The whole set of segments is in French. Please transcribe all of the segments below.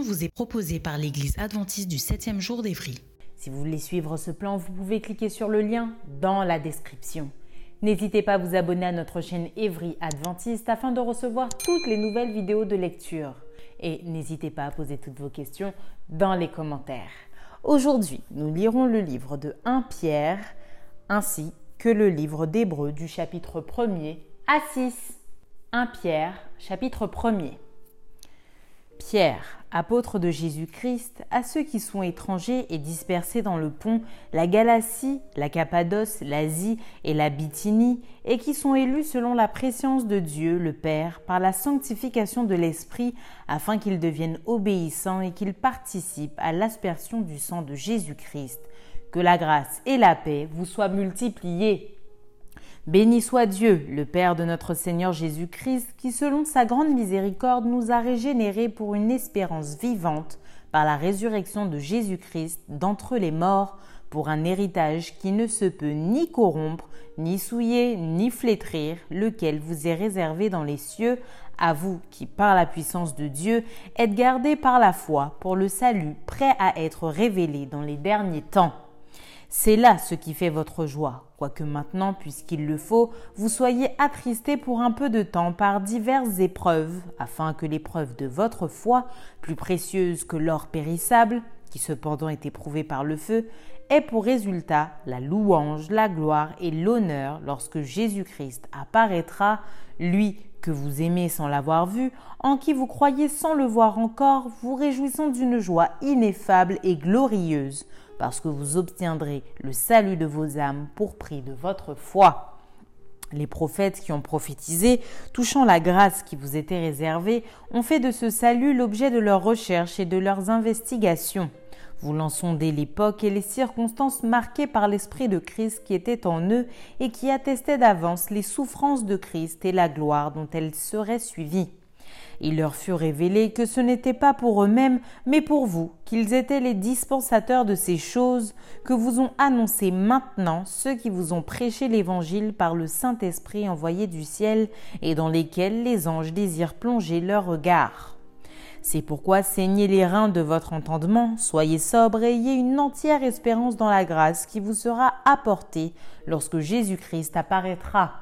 Vous est proposée par l'Église adventiste du 7e jour d'Évry. Si vous voulez suivre ce plan, vous pouvez cliquer sur le lien dans la description. N'hésitez pas à vous abonner à notre chaîne Évry Adventiste afin de recevoir toutes les nouvelles vidéos de lecture. Et n'hésitez pas à poser toutes vos questions dans les commentaires. Aujourd'hui, nous lirons le livre de 1 Pierre ainsi que le livre d'Hébreu du chapitre 1er à 6. 1 Pierre, chapitre 1er. Pierre, apôtre de Jésus-Christ, à ceux qui sont étrangers et dispersés dans le pont, la Galatie, la Cappadoce, l'Asie et la Bithynie, et qui sont élus selon la préscience de Dieu le Père par la sanctification de l'Esprit, afin qu'ils deviennent obéissants et qu'ils participent à l'aspersion du sang de Jésus-Christ. Que la grâce et la paix vous soient multipliées. Béni soit Dieu, le Père de notre Seigneur Jésus-Christ, qui selon sa grande miséricorde nous a régénérés pour une espérance vivante par la résurrection de Jésus-Christ d'entre les morts, pour un héritage qui ne se peut ni corrompre, ni souiller, ni flétrir, lequel vous est réservé dans les cieux, à vous qui, par la puissance de Dieu, êtes gardés par la foi pour le salut prêt à être révélé dans les derniers temps. C'est là ce qui fait votre joie, quoique maintenant, puisqu'il le faut, vous soyez attristés pour un peu de temps par diverses épreuves, afin que l'épreuve de votre foi, plus précieuse que l'or périssable, qui cependant est éprouvé par le feu, ait pour résultat la louange, la gloire et l'honneur lorsque Jésus-Christ apparaîtra, lui que vous aimez sans l'avoir vu, en qui vous croyez sans le voir encore, vous réjouissant d'une joie ineffable et glorieuse parce que vous obtiendrez le salut de vos âmes pour prix de votre foi. Les prophètes qui ont prophétisé, touchant la grâce qui vous était réservée, ont fait de ce salut l'objet de leurs recherches et de leurs investigations. Voulant sonder l'époque et les circonstances marquées par l'Esprit de Christ qui était en eux et qui attestait d'avance les souffrances de Christ et la gloire dont elles seraient suivies. Il leur fut révélé que ce n'était pas pour eux-mêmes, mais pour vous, qu'ils étaient les dispensateurs de ces choses, que vous ont annoncé maintenant ceux qui vous ont prêché l'Évangile par le Saint-Esprit envoyé du ciel, et dans lesquels les anges désirent plonger leur regard. C'est pourquoi saignez les reins de votre entendement, soyez sobre et ayez une entière espérance dans la grâce qui vous sera apportée lorsque Jésus-Christ apparaîtra.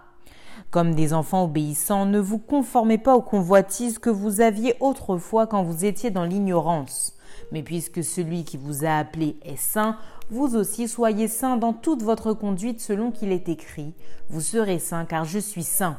Comme des enfants obéissants, ne vous conformez pas aux convoitises que vous aviez autrefois quand vous étiez dans l'ignorance. Mais puisque celui qui vous a appelé est saint, vous aussi soyez saints dans toute votre conduite selon qu'il est écrit. Vous serez saints car je suis saint.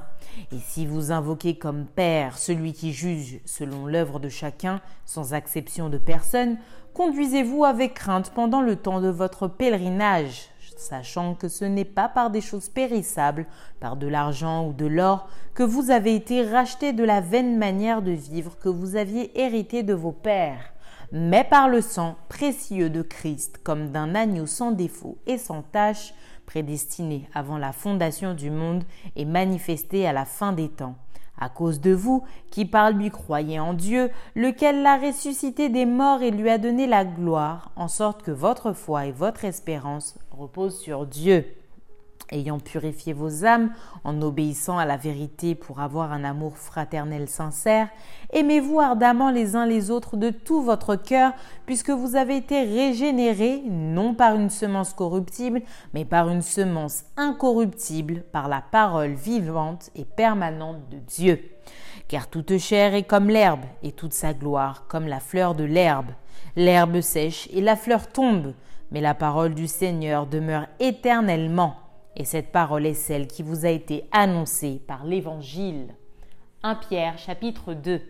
Et si vous invoquez comme Père celui qui juge selon l'œuvre de chacun, sans exception de personne, conduisez-vous avec crainte pendant le temps de votre pèlerinage sachant que ce n'est pas par des choses périssables, par de l'argent ou de l'or, que vous avez été rachetés de la vaine manière de vivre que vous aviez hérité de vos pères, mais par le sang précieux de Christ, comme d'un agneau sans défaut et sans tache, prédestiné avant la fondation du monde et manifesté à la fin des temps à cause de vous, qui par lui croyez en Dieu, lequel l'a ressuscité des morts et lui a donné la gloire, en sorte que votre foi et votre espérance reposent sur Dieu ayant purifié vos âmes en obéissant à la vérité pour avoir un amour fraternel sincère, aimez-vous ardemment les uns les autres de tout votre cœur, puisque vous avez été régénérés, non par une semence corruptible, mais par une semence incorruptible, par la parole vivante et permanente de Dieu. Car toute chair est comme l'herbe, et toute sa gloire comme la fleur de l'herbe. L'herbe sèche et la fleur tombe, mais la parole du Seigneur demeure éternellement. Et cette parole est celle qui vous a été annoncée par l'Évangile. 1 Pierre chapitre 2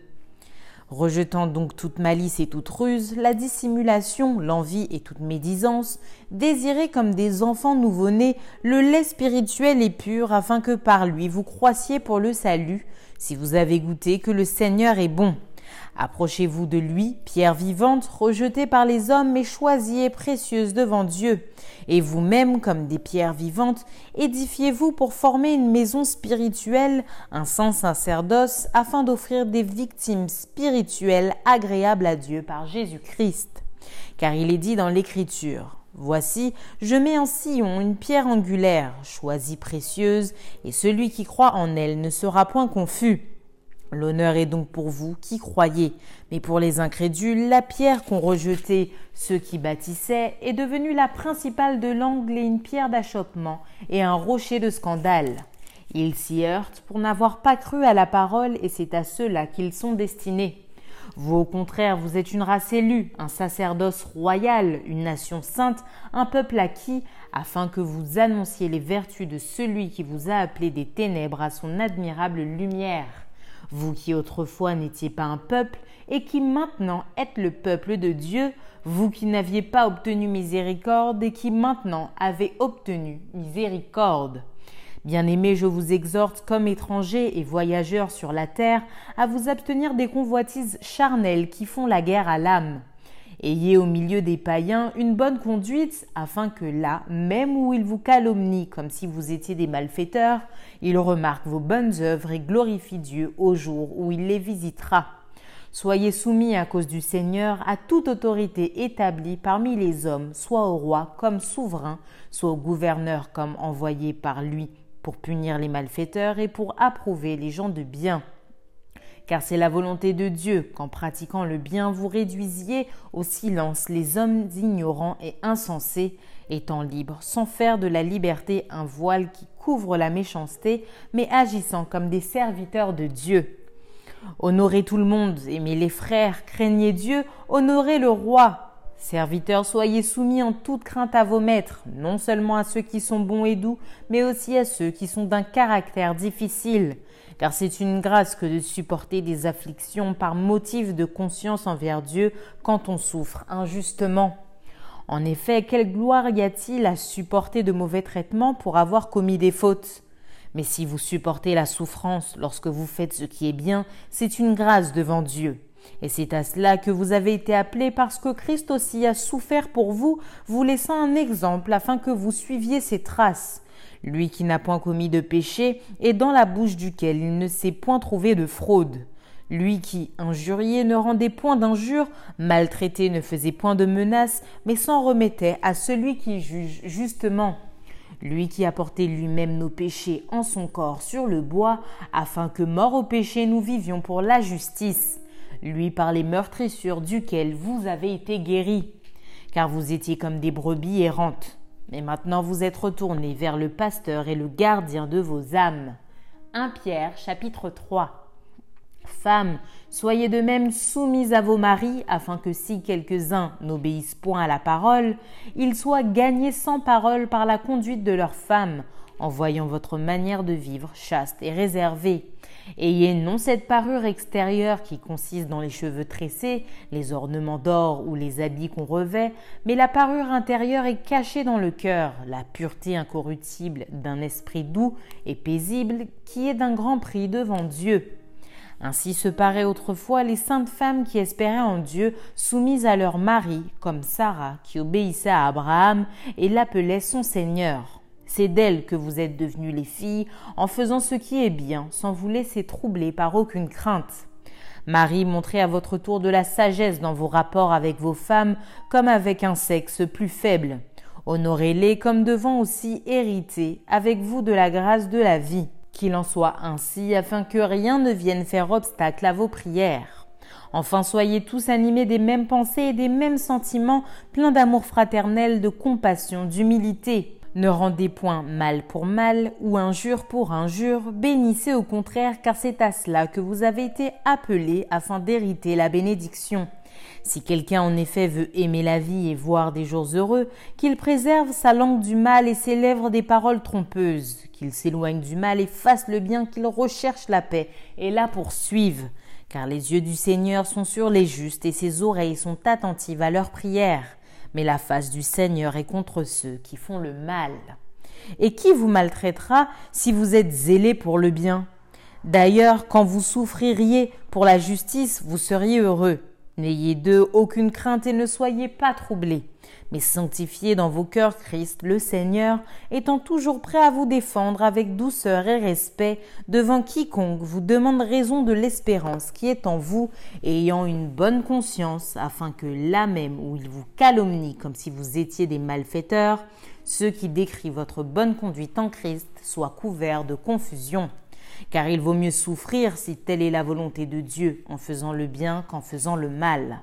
Rejetant donc toute malice et toute ruse, la dissimulation, l'envie et toute médisance, désirez comme des enfants nouveau-nés le lait spirituel et pur, afin que par lui vous croissiez pour le salut, si vous avez goûté que le Seigneur est bon. Approchez-vous de lui, pierre vivante, rejetée par les hommes, mais choisie et précieuse devant Dieu. Et vous-même, comme des pierres vivantes, édifiez-vous pour former une maison spirituelle, un saint sacerdoce, afin d'offrir des victimes spirituelles agréables à Dieu par Jésus-Christ. Car il est dit dans l'Écriture, Voici, je mets en sillon une pierre angulaire, choisie précieuse, et celui qui croit en elle ne sera point confus. L'honneur est donc pour vous qui croyez, mais pour les incrédules, la pierre qu'ont rejetée ceux qui bâtissaient est devenue la principale de l'angle et une pierre d'achoppement et un rocher de scandale. Ils s'y heurtent pour n'avoir pas cru à la parole et c'est à ceux-là qu'ils sont destinés. Vous, au contraire, vous êtes une race élue, un sacerdoce royal, une nation sainte, un peuple acquis, afin que vous annonciez les vertus de celui qui vous a appelé des ténèbres à son admirable lumière vous qui autrefois n'étiez pas un peuple et qui maintenant êtes le peuple de Dieu, vous qui n'aviez pas obtenu miséricorde et qui maintenant avez obtenu miséricorde. Bien-aimés, je vous exhorte, comme étrangers et voyageurs sur la terre, à vous abstenir des convoitises charnelles qui font la guerre à l'âme. Ayez au milieu des païens une bonne conduite, afin que là, même où ils vous calomnient comme si vous étiez des malfaiteurs, ils remarquent vos bonnes œuvres et glorifient Dieu au jour où il les visitera. Soyez soumis à cause du Seigneur à toute autorité établie parmi les hommes, soit au roi comme souverain, soit au gouverneur comme envoyé par lui, pour punir les malfaiteurs et pour approuver les gens de bien car c'est la volonté de Dieu qu'en pratiquant le bien vous réduisiez au silence les hommes ignorants et insensés, étant libres, sans faire de la liberté un voile qui couvre la méchanceté, mais agissant comme des serviteurs de Dieu. Honorez tout le monde, aimez les frères, craignez Dieu, honorez le roi. Serviteurs, soyez soumis en toute crainte à vos maîtres, non seulement à ceux qui sont bons et doux, mais aussi à ceux qui sont d'un caractère difficile car c'est une grâce que de supporter des afflictions par motif de conscience envers Dieu quand on souffre injustement. En effet, quelle gloire y a-t-il à supporter de mauvais traitements pour avoir commis des fautes? Mais si vous supportez la souffrance lorsque vous faites ce qui est bien, c'est une grâce devant Dieu. Et c'est à cela que vous avez été appelés parce que Christ aussi a souffert pour vous, vous laissant un exemple afin que vous suiviez ses traces lui qui n'a point commis de péché, et dans la bouche duquel il ne s'est point trouvé de fraude. Lui qui, injurié, ne rendait point d'injure, maltraité ne faisait point de menaces, mais s'en remettait à celui qui juge justement. Lui qui a porté lui-même nos péchés en son corps sur le bois, afin que, mort au péché, nous vivions pour la justice. Lui par les meurtrissures duquel vous avez été guéris, car vous étiez comme des brebis errantes. Mais maintenant vous êtes retournés vers le pasteur et le gardien de vos âmes. 1 Pierre chapitre 3 Femmes, soyez de même soumises à vos maris, afin que si quelques-uns n'obéissent point à la parole, ils soient gagnés sans parole par la conduite de leurs femmes, en voyant votre manière de vivre chaste et réservée. Ayez non cette parure extérieure qui consiste dans les cheveux tressés, les ornements d'or ou les habits qu'on revêt, mais la parure intérieure est cachée dans le cœur, la pureté incorruptible d'un esprit doux et paisible qui est d'un grand prix devant Dieu. Ainsi se paraît autrefois les saintes femmes qui espéraient en Dieu, soumises à leur mari, comme Sarah, qui obéissait à Abraham et l'appelait son Seigneur. C'est d'elle que vous êtes devenues les filles, en faisant ce qui est bien, sans vous laisser troubler par aucune crainte. Marie, montrez à votre tour de la sagesse dans vos rapports avec vos femmes, comme avec un sexe plus faible. Honorez-les comme devant aussi hériter avec vous de la grâce de la vie. Qu'il en soit ainsi, afin que rien ne vienne faire obstacle à vos prières. Enfin, soyez tous animés des mêmes pensées et des mêmes sentiments, pleins d'amour fraternel, de compassion, d'humilité. Ne rendez point mal pour mal ou injure pour injure, bénissez au contraire, car c'est à cela que vous avez été appelés afin d'hériter la bénédiction. Si quelqu'un en effet veut aimer la vie et voir des jours heureux, qu'il préserve sa langue du mal et ses lèvres des paroles trompeuses, qu'il s'éloigne du mal et fasse le bien, qu'il recherche la paix et la poursuive. Car les yeux du Seigneur sont sur les justes et ses oreilles sont attentives à leurs prières. Mais la face du Seigneur est contre ceux qui font le mal. Et qui vous maltraitera si vous êtes zélé pour le bien? D'ailleurs, quand vous souffririez pour la justice, vous seriez heureux. N'ayez d'eux aucune crainte et ne soyez pas troublés, mais sanctifiez dans vos cœurs Christ le Seigneur, étant toujours prêt à vous défendre avec douceur et respect devant quiconque vous demande raison de l'espérance qui est en vous, ayant une bonne conscience, afin que là même où il vous calomnie comme si vous étiez des malfaiteurs, ceux qui décrivent votre bonne conduite en Christ soient couverts de confusion car il vaut mieux souffrir si telle est la volonté de Dieu en faisant le bien qu'en faisant le mal.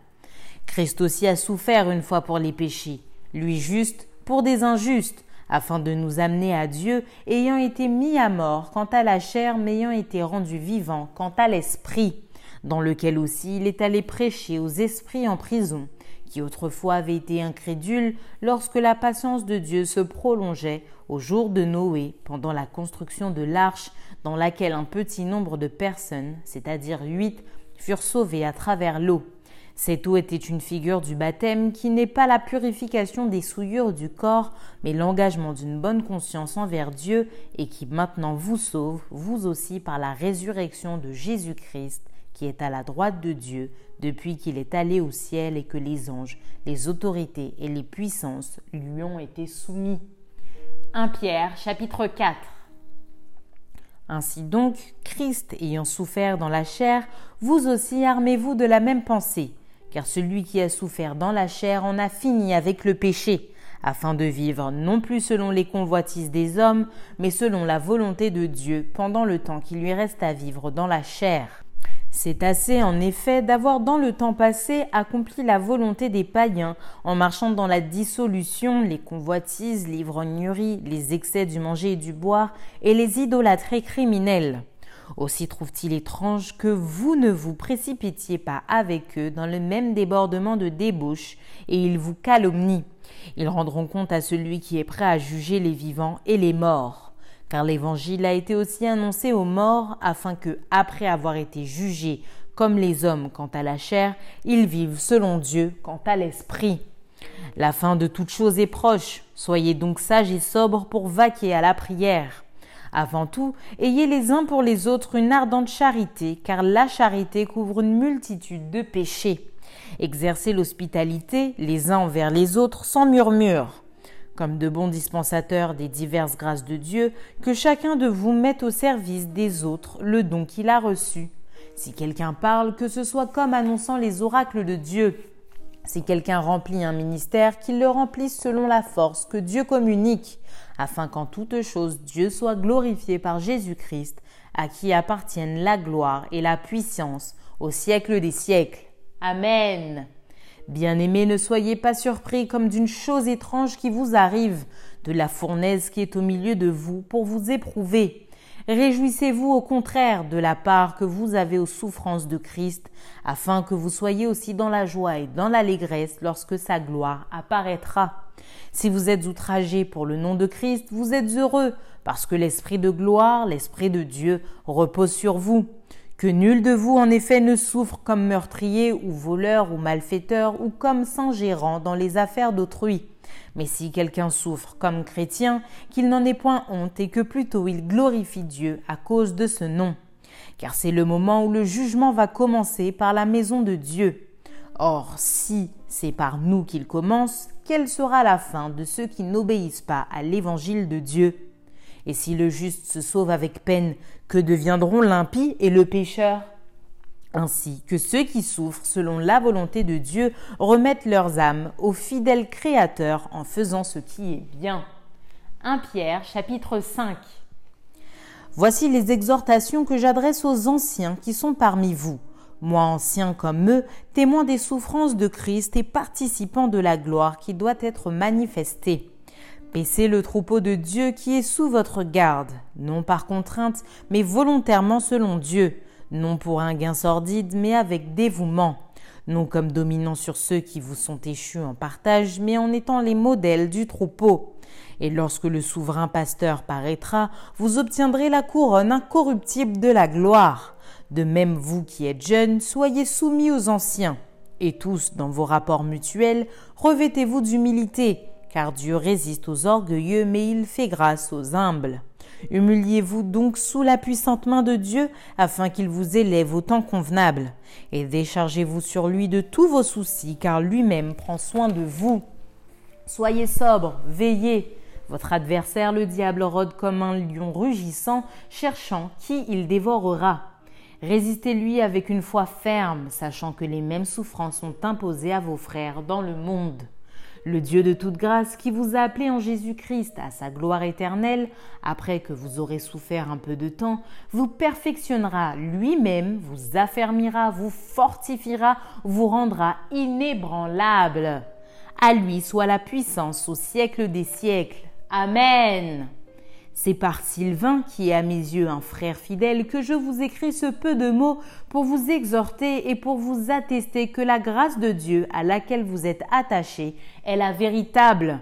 Christ aussi a souffert une fois pour les péchés, lui juste pour des injustes, afin de nous amener à Dieu, ayant été mis à mort quant à la chair, mais ayant été rendu vivant quant à l'esprit, dans lequel aussi il est allé prêcher aux esprits en prison, qui autrefois avaient été incrédules lorsque la patience de Dieu se prolongeait au jour de Noé, pendant la construction de l'arche, dans laquelle un petit nombre de personnes, c'est-à-dire huit, furent sauvées à travers l'eau. Cette eau était une figure du baptême qui n'est pas la purification des souillures du corps, mais l'engagement d'une bonne conscience envers Dieu et qui maintenant vous sauve, vous aussi, par la résurrection de Jésus-Christ, qui est à la droite de Dieu depuis qu'il est allé au ciel et que les anges, les autorités et les puissances lui ont été soumis. 1 Pierre chapitre 4 ainsi donc, Christ ayant souffert dans la chair, vous aussi armez-vous de la même pensée, car celui qui a souffert dans la chair en a fini avec le péché, afin de vivre non plus selon les convoitises des hommes, mais selon la volonté de Dieu pendant le temps qui lui reste à vivre dans la chair. C'est assez, en effet, d'avoir dans le temps passé accompli la volonté des païens, en marchant dans la dissolution, les convoitises, l'ivrognerie, les excès du manger et du boire, et les idolâtries criminelles. Aussi trouve-t-il étrange que vous ne vous précipitiez pas avec eux dans le même débordement de débauche, et ils vous calomnient. Ils rendront compte à celui qui est prêt à juger les vivants et les morts car l'évangile a été aussi annoncé aux morts afin que, après avoir été jugés comme les hommes quant à la chair, ils vivent selon Dieu quant à l'esprit. La fin de toute chose est proche, soyez donc sages et sobres pour vaquer à la prière. Avant tout, ayez les uns pour les autres une ardente charité, car la charité couvre une multitude de péchés. Exercez l'hospitalité les uns envers les autres sans murmure comme de bons dispensateurs des diverses grâces de Dieu, que chacun de vous mette au service des autres le don qu'il a reçu. Si quelqu'un parle, que ce soit comme annonçant les oracles de Dieu. Si quelqu'un remplit un ministère, qu'il le remplisse selon la force que Dieu communique, afin qu'en toute chose Dieu soit glorifié par Jésus-Christ, à qui appartiennent la gloire et la puissance au siècle des siècles. Amen. Bien-aimés, ne soyez pas surpris comme d'une chose étrange qui vous arrive, de la fournaise qui est au milieu de vous pour vous éprouver. Réjouissez-vous au contraire de la part que vous avez aux souffrances de Christ, afin que vous soyez aussi dans la joie et dans l'allégresse lorsque sa gloire apparaîtra. Si vous êtes outragés pour le nom de Christ, vous êtes heureux, parce que l'Esprit de gloire, l'Esprit de Dieu repose sur vous. Que nul de vous en effet ne souffre comme meurtrier ou voleur ou malfaiteur ou comme sans gérant dans les affaires d'autrui. Mais si quelqu'un souffre comme chrétien, qu'il n'en ait point honte et que plutôt il glorifie Dieu à cause de ce nom. Car c'est le moment où le jugement va commencer par la maison de Dieu. Or, si c'est par nous qu'il commence, quelle sera la fin de ceux qui n'obéissent pas à l'évangile de Dieu? Et si le juste se sauve avec peine, que deviendront l'impie et le pécheur ainsi que ceux qui souffrent selon la volonté de Dieu remettent leurs âmes au fidèle Créateur en faisant ce qui est bien. 1 Pierre chapitre 5 Voici les exhortations que j'adresse aux anciens qui sont parmi vous, moi ancien comme eux, témoins des souffrances de Christ et participants de la gloire qui doit être manifestée. Paissez le troupeau de Dieu qui est sous votre garde, non par contrainte, mais volontairement selon Dieu, non pour un gain sordide, mais avec dévouement. non comme dominant sur ceux qui vous sont échus en partage, mais en étant les modèles du troupeau. Et lorsque le souverain pasteur paraîtra, vous obtiendrez la couronne incorruptible de la gloire. De même, vous qui êtes jeunes, soyez soumis aux anciens. Et tous, dans vos rapports mutuels, revêtez-vous d'humilité, car Dieu résiste aux orgueilleux, mais il fait grâce aux humbles. Humiliez-vous donc sous la puissante main de Dieu, afin qu'il vous élève au temps convenable, et déchargez-vous sur lui de tous vos soucis, car lui-même prend soin de vous. Soyez sobre, veillez. Votre adversaire, le diable, rôde comme un lion rugissant, cherchant qui il dévorera. Résistez-lui avec une foi ferme, sachant que les mêmes souffrances sont imposées à vos frères dans le monde. Le Dieu de toute grâce qui vous a appelé en Jésus-Christ à sa gloire éternelle, après que vous aurez souffert un peu de temps, vous perfectionnera lui-même, vous affermira, vous fortifiera, vous rendra inébranlable. À lui soit la puissance au siècle des siècles. Amen. C'est par Sylvain, qui est à mes yeux un frère fidèle, que je vous écris ce peu de mots pour vous exhorter et pour vous attester que la grâce de Dieu à laquelle vous êtes attachés est la véritable.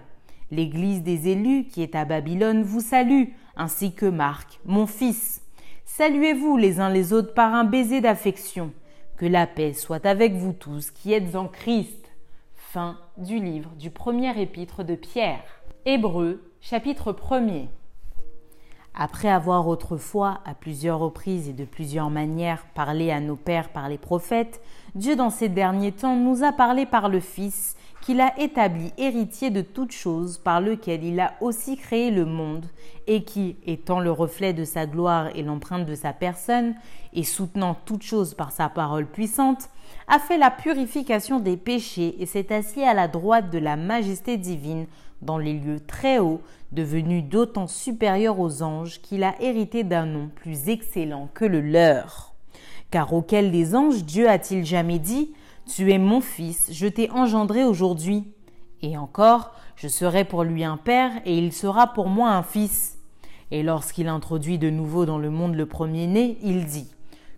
L'Église des élus qui est à Babylone vous salue, ainsi que Marc, mon fils. Saluez-vous les uns les autres par un baiser d'affection. Que la paix soit avec vous tous qui êtes en Christ. Fin du livre du premier épître de Pierre. Chapitre 1er. Après avoir autrefois, à plusieurs reprises et de plusieurs manières, parlé à nos pères par les prophètes, Dieu dans ces derniers temps nous a parlé par le Fils, qu'il a établi héritier de toutes choses, par lequel il a aussi créé le monde, et qui, étant le reflet de sa gloire et l'empreinte de sa personne, et soutenant toutes choses par sa parole puissante, a fait la purification des péchés et s'est assis à la droite de la majesté divine dans les lieux très hauts, devenu d'autant supérieur aux anges qu'il a hérité d'un nom plus excellent que le leur. Car auquel des anges Dieu a-t-il jamais dit Tu es mon fils, je t'ai engendré aujourd'hui Et encore, je serai pour lui un père et il sera pour moi un fils. Et lorsqu'il introduit de nouveau dans le monde le premier-né, il dit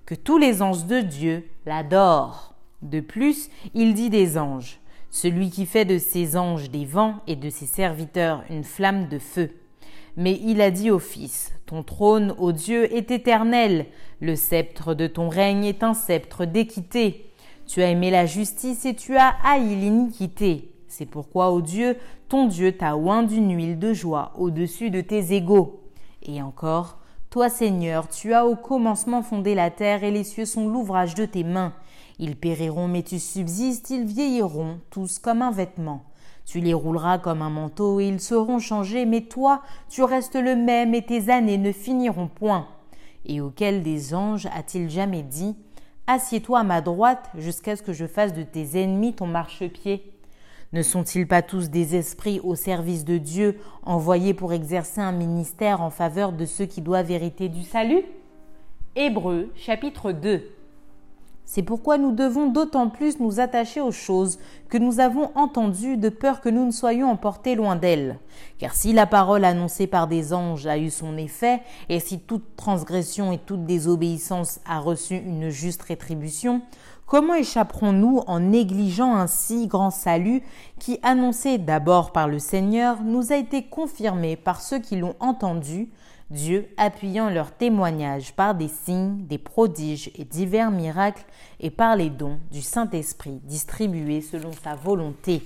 que tous les anges de Dieu l'adorent. De plus, il dit des anges celui qui fait de ses anges des vents et de ses serviteurs une flamme de feu. Mais il a dit au Fils, Ton trône, ô Dieu, est éternel, le sceptre de ton règne est un sceptre d'équité. Tu as aimé la justice et tu as haï l'iniquité. C'est pourquoi, ô Dieu, ton Dieu t'a oint d'une huile de joie au-dessus de tes égaux. Et encore, toi Seigneur, tu as au commencement fondé la terre et les cieux sont l'ouvrage de tes mains. Ils périront, mais tu subsistes, ils vieilliront, tous comme un vêtement. Tu les rouleras comme un manteau, et ils seront changés, mais toi, tu restes le même, et tes années ne finiront point. Et auquel des anges a-t-il jamais dit Assieds-toi à ma droite, jusqu'à ce que je fasse de tes ennemis ton marchepied Ne sont-ils pas tous des esprits au service de Dieu, envoyés pour exercer un ministère en faveur de ceux qui doivent hériter du salut? Hébreux chapitre 2 c'est pourquoi nous devons d'autant plus nous attacher aux choses que nous avons entendues de peur que nous ne soyons emportés loin d'elles. Car si la parole annoncée par des anges a eu son effet, et si toute transgression et toute désobéissance a reçu une juste rétribution, comment échapperons-nous en négligeant un si grand salut qui, annoncé d'abord par le Seigneur, nous a été confirmé par ceux qui l'ont entendu, Dieu appuyant leur témoignage par des signes, des prodiges et divers miracles et par les dons du Saint-Esprit distribués selon sa volonté.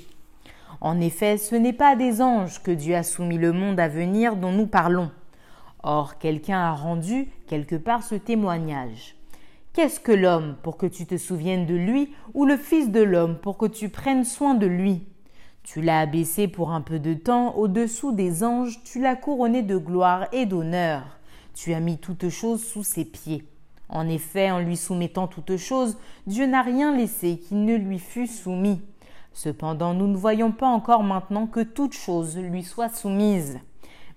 En effet, ce n'est pas des anges que Dieu a soumis le monde à venir dont nous parlons. Or, quelqu'un a rendu quelque part ce témoignage. Qu'est-ce que l'homme pour que tu te souviennes de lui, ou le Fils de l'homme pour que tu prennes soin de lui? Tu l'as abaissé pour un peu de temps au-dessous des anges, tu l'as couronné de gloire et d'honneur. Tu as mis toutes choses sous ses pieds. En effet, en lui soumettant toutes choses, Dieu n'a rien laissé qui ne lui fût soumis. Cependant, nous ne voyons pas encore maintenant que toutes choses lui soient soumises.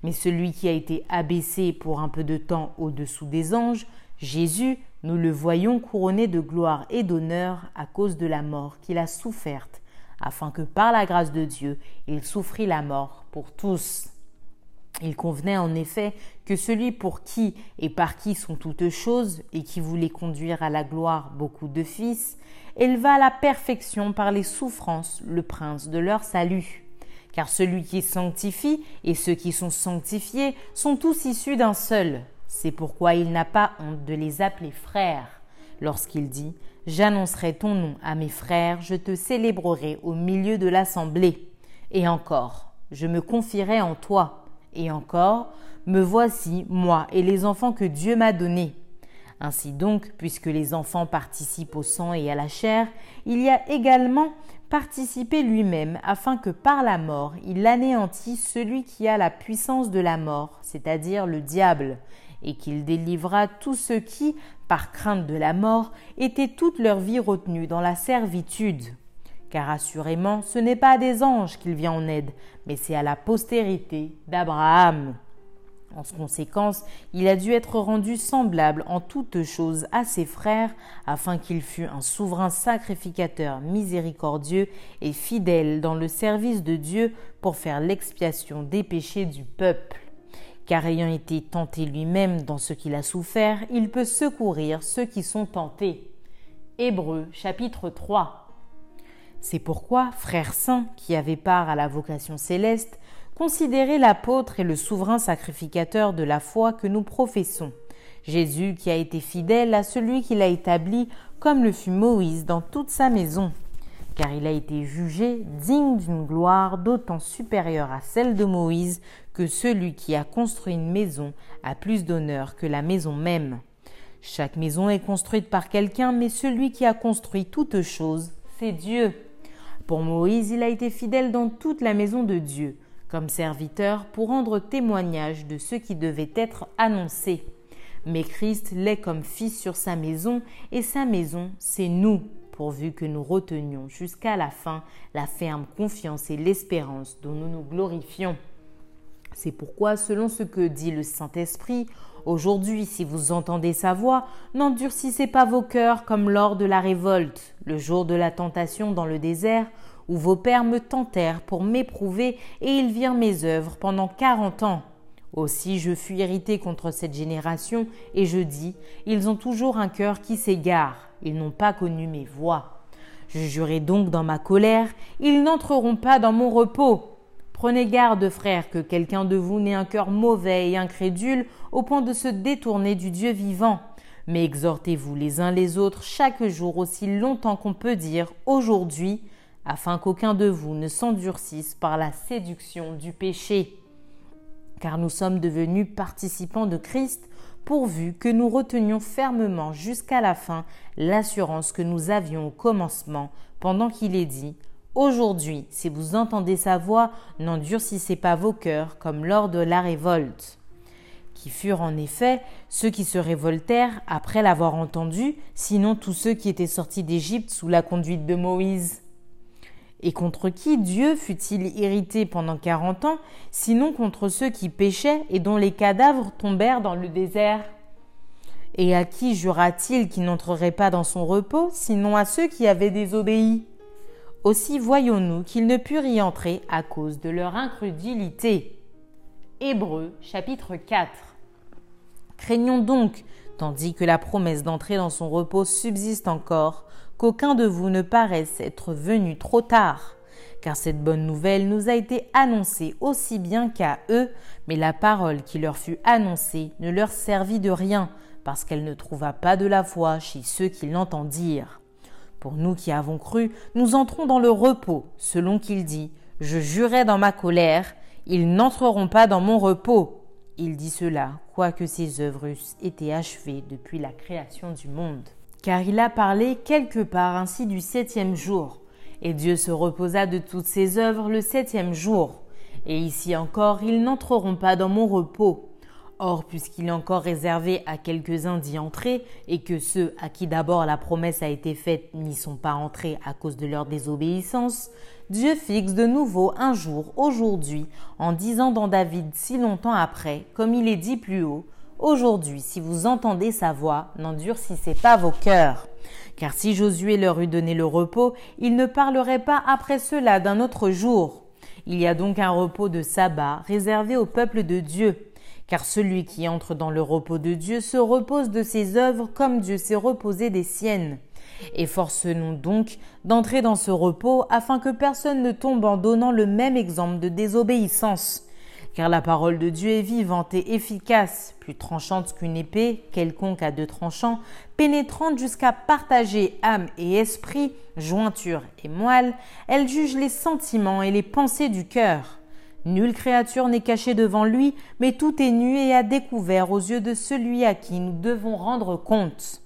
Mais celui qui a été abaissé pour un peu de temps au-dessous des anges, Jésus, nous le voyons couronné de gloire et d'honneur à cause de la mort qu'il a soufferte afin que par la grâce de Dieu, il souffrit la mort pour tous. Il convenait en effet que celui pour qui et par qui sont toutes choses, et qui voulait conduire à la gloire beaucoup de fils, éleva à la perfection par les souffrances le prince de leur salut. Car celui qui sanctifie et ceux qui sont sanctifiés sont tous issus d'un seul. C'est pourquoi il n'a pas honte de les appeler frères, lorsqu'il dit J'annoncerai ton nom à mes frères, je te célébrerai au milieu de l'assemblée. Et encore, je me confierai en toi. Et encore, me voici, moi et les enfants que Dieu m'a donnés. Ainsi donc, puisque les enfants participent au sang et à la chair, il y a également participé lui-même, afin que par la mort il anéantisse celui qui a la puissance de la mort, c'est-à-dire le diable, et qu'il délivra tous ceux qui, par crainte de la mort, étaient toute leur vie retenus dans la servitude. Car assurément, ce n'est pas à des anges qu'il vient en aide, mais c'est à la postérité d'Abraham. En conséquence, il a dû être rendu semblable en toutes choses à ses frères, afin qu'il fût un souverain sacrificateur miséricordieux et fidèle dans le service de Dieu pour faire l'expiation des péchés du peuple car ayant été tenté lui-même dans ce qu'il a souffert, il peut secourir ceux qui sont tentés. Hébreux chapitre 3. C'est pourquoi, frères saints qui avaient part à la vocation céleste, considérez l'apôtre et le souverain sacrificateur de la foi que nous professons. Jésus qui a été fidèle à celui qui l'a établi, comme le fut Moïse dans toute sa maison car il a été jugé digne d'une gloire d'autant supérieure à celle de Moïse que celui qui a construit une maison a plus d'honneur que la maison même. Chaque maison est construite par quelqu'un, mais celui qui a construit toute chose, c'est Dieu. Pour Moïse, il a été fidèle dans toute la maison de Dieu, comme serviteur pour rendre témoignage de ce qui devait être annoncé. Mais Christ l'est comme fils sur sa maison, et sa maison, c'est nous, pourvu que nous retenions jusqu'à la fin la ferme confiance et l'espérance dont nous nous glorifions. C'est pourquoi, selon ce que dit le Saint-Esprit, aujourd'hui, si vous entendez sa voix, n'endurcissez pas vos cœurs comme lors de la révolte, le jour de la tentation dans le désert, où vos pères me tentèrent pour m'éprouver et ils virent mes œuvres pendant quarante ans. Aussi je fus irrité contre cette génération, et je dis, ils ont toujours un cœur qui s'égare, ils n'ont pas connu mes voies. Je jurai donc dans ma colère, ils n'entreront pas dans mon repos. Prenez garde, frères, que quelqu'un de vous n'ait un cœur mauvais et incrédule au point de se détourner du Dieu vivant. Mais exhortez-vous les uns les autres chaque jour aussi longtemps qu'on peut dire aujourd'hui, afin qu'aucun de vous ne s'endurcisse par la séduction du péché. Car nous sommes devenus participants de Christ pourvu que nous retenions fermement jusqu'à la fin l'assurance que nous avions au commencement, pendant qu'il est dit Aujourd'hui, si vous entendez sa voix, n'endurcissez pas vos cœurs comme lors de la révolte. Qui furent en effet ceux qui se révoltèrent après l'avoir entendu, sinon tous ceux qui étaient sortis d'Égypte sous la conduite de Moïse. Et contre qui Dieu fut-il irrité pendant quarante ans, sinon contre ceux qui péchaient et dont les cadavres tombèrent dans le désert? Et à qui jura-t-il qui n'entrerait pas dans son repos, sinon à ceux qui avaient désobéi? Aussi voyons-nous qu'ils ne purent y entrer à cause de leur incrédulité. Hébreux chapitre 4 Craignons donc, tandis que la promesse d'entrer dans son repos subsiste encore, qu'aucun de vous ne paraisse être venu trop tard. Car cette bonne nouvelle nous a été annoncée aussi bien qu'à eux, mais la parole qui leur fut annoncée ne leur servit de rien, parce qu'elle ne trouva pas de la foi chez ceux qui l'entendirent. Pour nous qui avons cru, nous entrons dans le repos, selon qu'il dit Je jurai dans ma colère, ils n'entreront pas dans mon repos. Il dit cela, quoique ses œuvres eussent été achevées depuis la création du monde. Car il a parlé quelque part ainsi du septième jour. Et Dieu se reposa de toutes ses œuvres le septième jour. Et ici encore, ils n'entreront pas dans mon repos. Or, puisqu'il est encore réservé à quelques-uns d'y entrer, et que ceux à qui d'abord la promesse a été faite n'y sont pas entrés à cause de leur désobéissance, Dieu fixe de nouveau un jour, aujourd'hui, en disant dans David si longtemps après, comme il est dit plus haut, Aujourd'hui, si vous entendez sa voix, n'endurcissez pas vos cœurs. Car si Josué leur eût donné le repos, il ne parlerait pas après cela d'un autre jour. Il y a donc un repos de sabbat réservé au peuple de Dieu Car celui qui entre dans le repos de Dieu se repose de ses œuvres comme Dieu s'est reposé des siennes. Efforçons-nous donc d'entrer dans ce repos afin que personne ne tombe en donnant le même exemple de désobéissance. Car la parole de Dieu est vivante et efficace, plus tranchante qu'une épée, quelconque à deux tranchants, pénétrante jusqu'à partager âme et esprit, jointure et moelle, elle juge les sentiments et les pensées du cœur. Nulle créature n'est cachée devant lui, mais tout est nu et à découvert aux yeux de celui à qui nous devons rendre compte.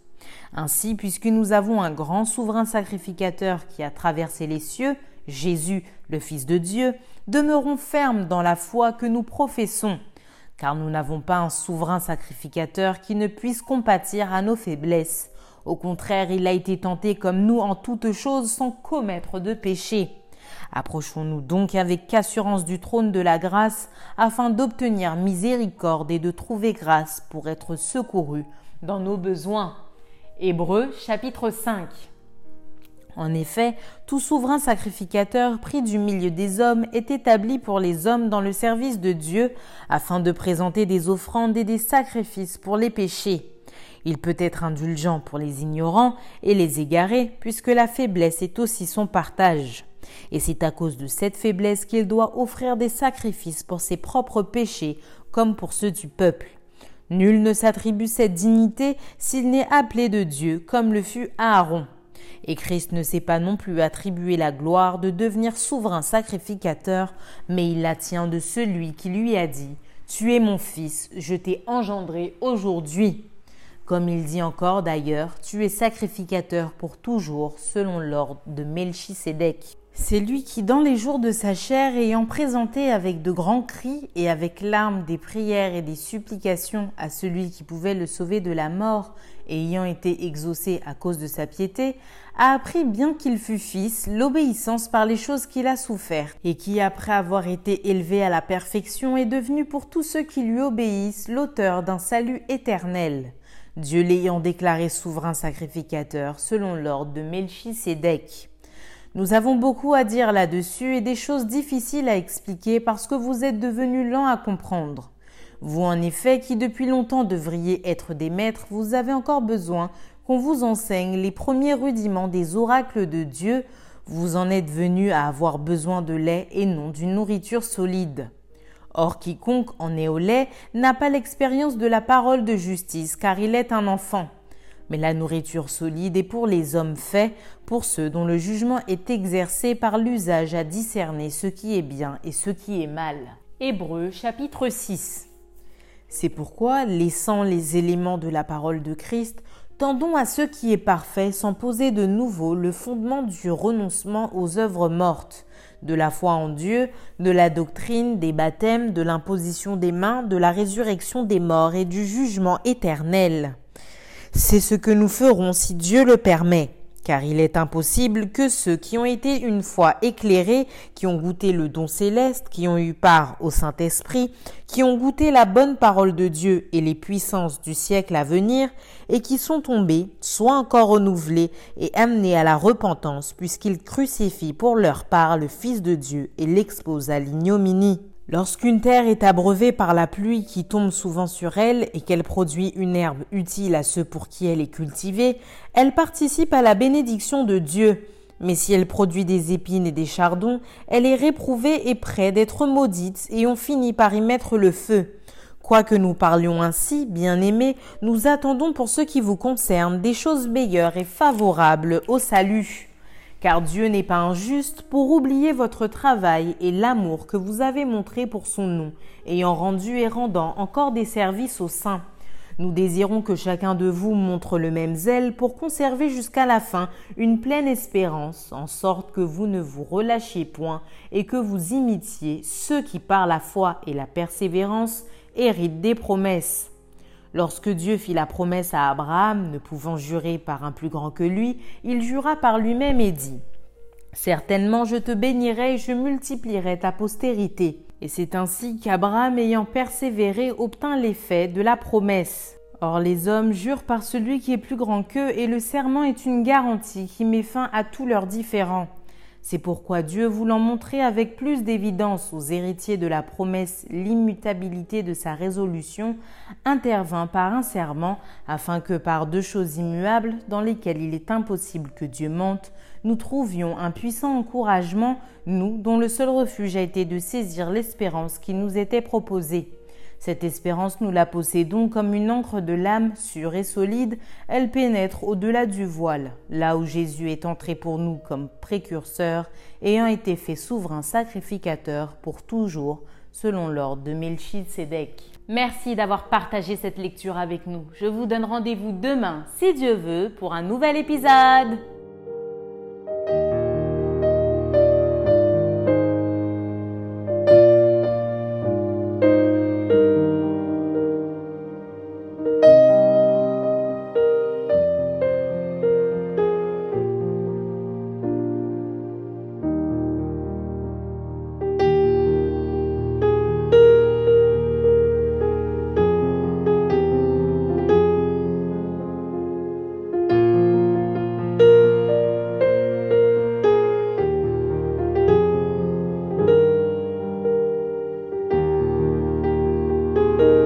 Ainsi, puisque nous avons un grand souverain sacrificateur qui a traversé les cieux, Jésus, le Fils de Dieu, demeurons fermes dans la foi que nous professons, car nous n'avons pas un souverain sacrificateur qui ne puisse compatir à nos faiblesses. Au contraire, il a été tenté comme nous en toutes choses sans commettre de péché. Approchons-nous donc avec assurance du trône de la grâce afin d'obtenir miséricorde et de trouver grâce pour être secourus dans nos besoins. Hébreux chapitre 5. En effet, tout souverain sacrificateur pris du milieu des hommes est établi pour les hommes dans le service de Dieu afin de présenter des offrandes et des sacrifices pour les péchés. Il peut être indulgent pour les ignorants et les égarés, puisque la faiblesse est aussi son partage. Et c'est à cause de cette faiblesse qu'il doit offrir des sacrifices pour ses propres péchés comme pour ceux du peuple. Nul ne s'attribue cette dignité s'il n'est appelé de Dieu, comme le fut Aaron. Et Christ ne s'est pas non plus attribué la gloire de devenir souverain sacrificateur, mais il la tient de celui qui lui a dit Tu es mon fils, je t'ai engendré aujourd'hui. Comme il dit encore d'ailleurs, tu es sacrificateur pour toujours, selon l'ordre de Melchisédek. C'est lui qui, dans les jours de sa chair, ayant présenté avec de grands cris et avec larmes des prières et des supplications à celui qui pouvait le sauver de la mort, ayant été exaucé à cause de sa piété, a appris, bien qu'il fût fils, l'obéissance par les choses qu'il a souffert, et qui, après avoir été élevé à la perfection, est devenu pour tous ceux qui lui obéissent l'auteur d'un salut éternel. Dieu l'ayant déclaré souverain sacrificateur selon l'ordre de Melchisédek. Nous avons beaucoup à dire là-dessus et des choses difficiles à expliquer parce que vous êtes devenus lents à comprendre. Vous en effet, qui depuis longtemps devriez être des maîtres, vous avez encore besoin qu'on vous enseigne les premiers rudiments des oracles de Dieu, vous en êtes venus à avoir besoin de lait et non d'une nourriture solide. Or quiconque en est au lait n'a pas l'expérience de la parole de justice, car il est un enfant. Mais la nourriture solide est pour les hommes faits, pour ceux dont le jugement est exercé par l'usage à discerner ce qui est bien et ce qui est mal. Hébreux chapitre 6. C'est pourquoi, laissant les éléments de la parole de Christ, tendons à ce qui est parfait sans poser de nouveau le fondement du renoncement aux œuvres mortes, de la foi en Dieu, de la doctrine, des baptêmes, de l'imposition des mains, de la résurrection des morts et du jugement éternel. C'est ce que nous ferons si Dieu le permet, car il est impossible que ceux qui ont été une fois éclairés, qui ont goûté le don céleste, qui ont eu part au Saint-Esprit, qui ont goûté la bonne parole de Dieu et les puissances du siècle à venir, et qui sont tombés, soient encore renouvelés et amenés à la repentance, puisqu'ils crucifient pour leur part le Fils de Dieu et l'exposent à l'ignominie. Lorsqu'une terre est abreuvée par la pluie qui tombe souvent sur elle et qu'elle produit une herbe utile à ceux pour qui elle est cultivée, elle participe à la bénédiction de Dieu. Mais si elle produit des épines et des chardons, elle est réprouvée et près d'être maudite, et on finit par y mettre le feu. Quoique nous parlions ainsi, bien-aimés, nous attendons pour ce qui vous concerne des choses meilleures et favorables au salut car Dieu n'est pas injuste pour oublier votre travail et l'amour que vous avez montré pour son nom, ayant rendu et rendant encore des services aux saints. Nous désirons que chacun de vous montre le même zèle pour conserver jusqu'à la fin une pleine espérance, en sorte que vous ne vous relâchiez point et que vous imitiez ceux qui par la foi et la persévérance héritent des promesses. Lorsque Dieu fit la promesse à Abraham, ne pouvant jurer par un plus grand que lui, il jura par lui-même et dit Certainement je te bénirai et je multiplierai ta postérité. Et c'est ainsi qu'Abraham, ayant persévéré, obtint l'effet de la promesse. Or les hommes jurent par celui qui est plus grand qu'eux, et le serment est une garantie qui met fin à tous leurs différends. C'est pourquoi Dieu, voulant montrer avec plus d'évidence aux héritiers de la promesse l'immutabilité de sa résolution, intervint par un serment, afin que par deux choses immuables, dans lesquelles il est impossible que Dieu mente, nous trouvions un puissant encouragement, nous dont le seul refuge a été de saisir l'espérance qui nous était proposée. Cette espérance, nous la possédons comme une encre de l'âme sûre et solide, elle pénètre au-delà du voile, là où Jésus est entré pour nous comme précurseur, ayant été fait souverain sacrificateur pour toujours, selon l'ordre de Melchisedec. Merci d'avoir partagé cette lecture avec nous. Je vous donne rendez-vous demain, si Dieu veut, pour un nouvel épisode.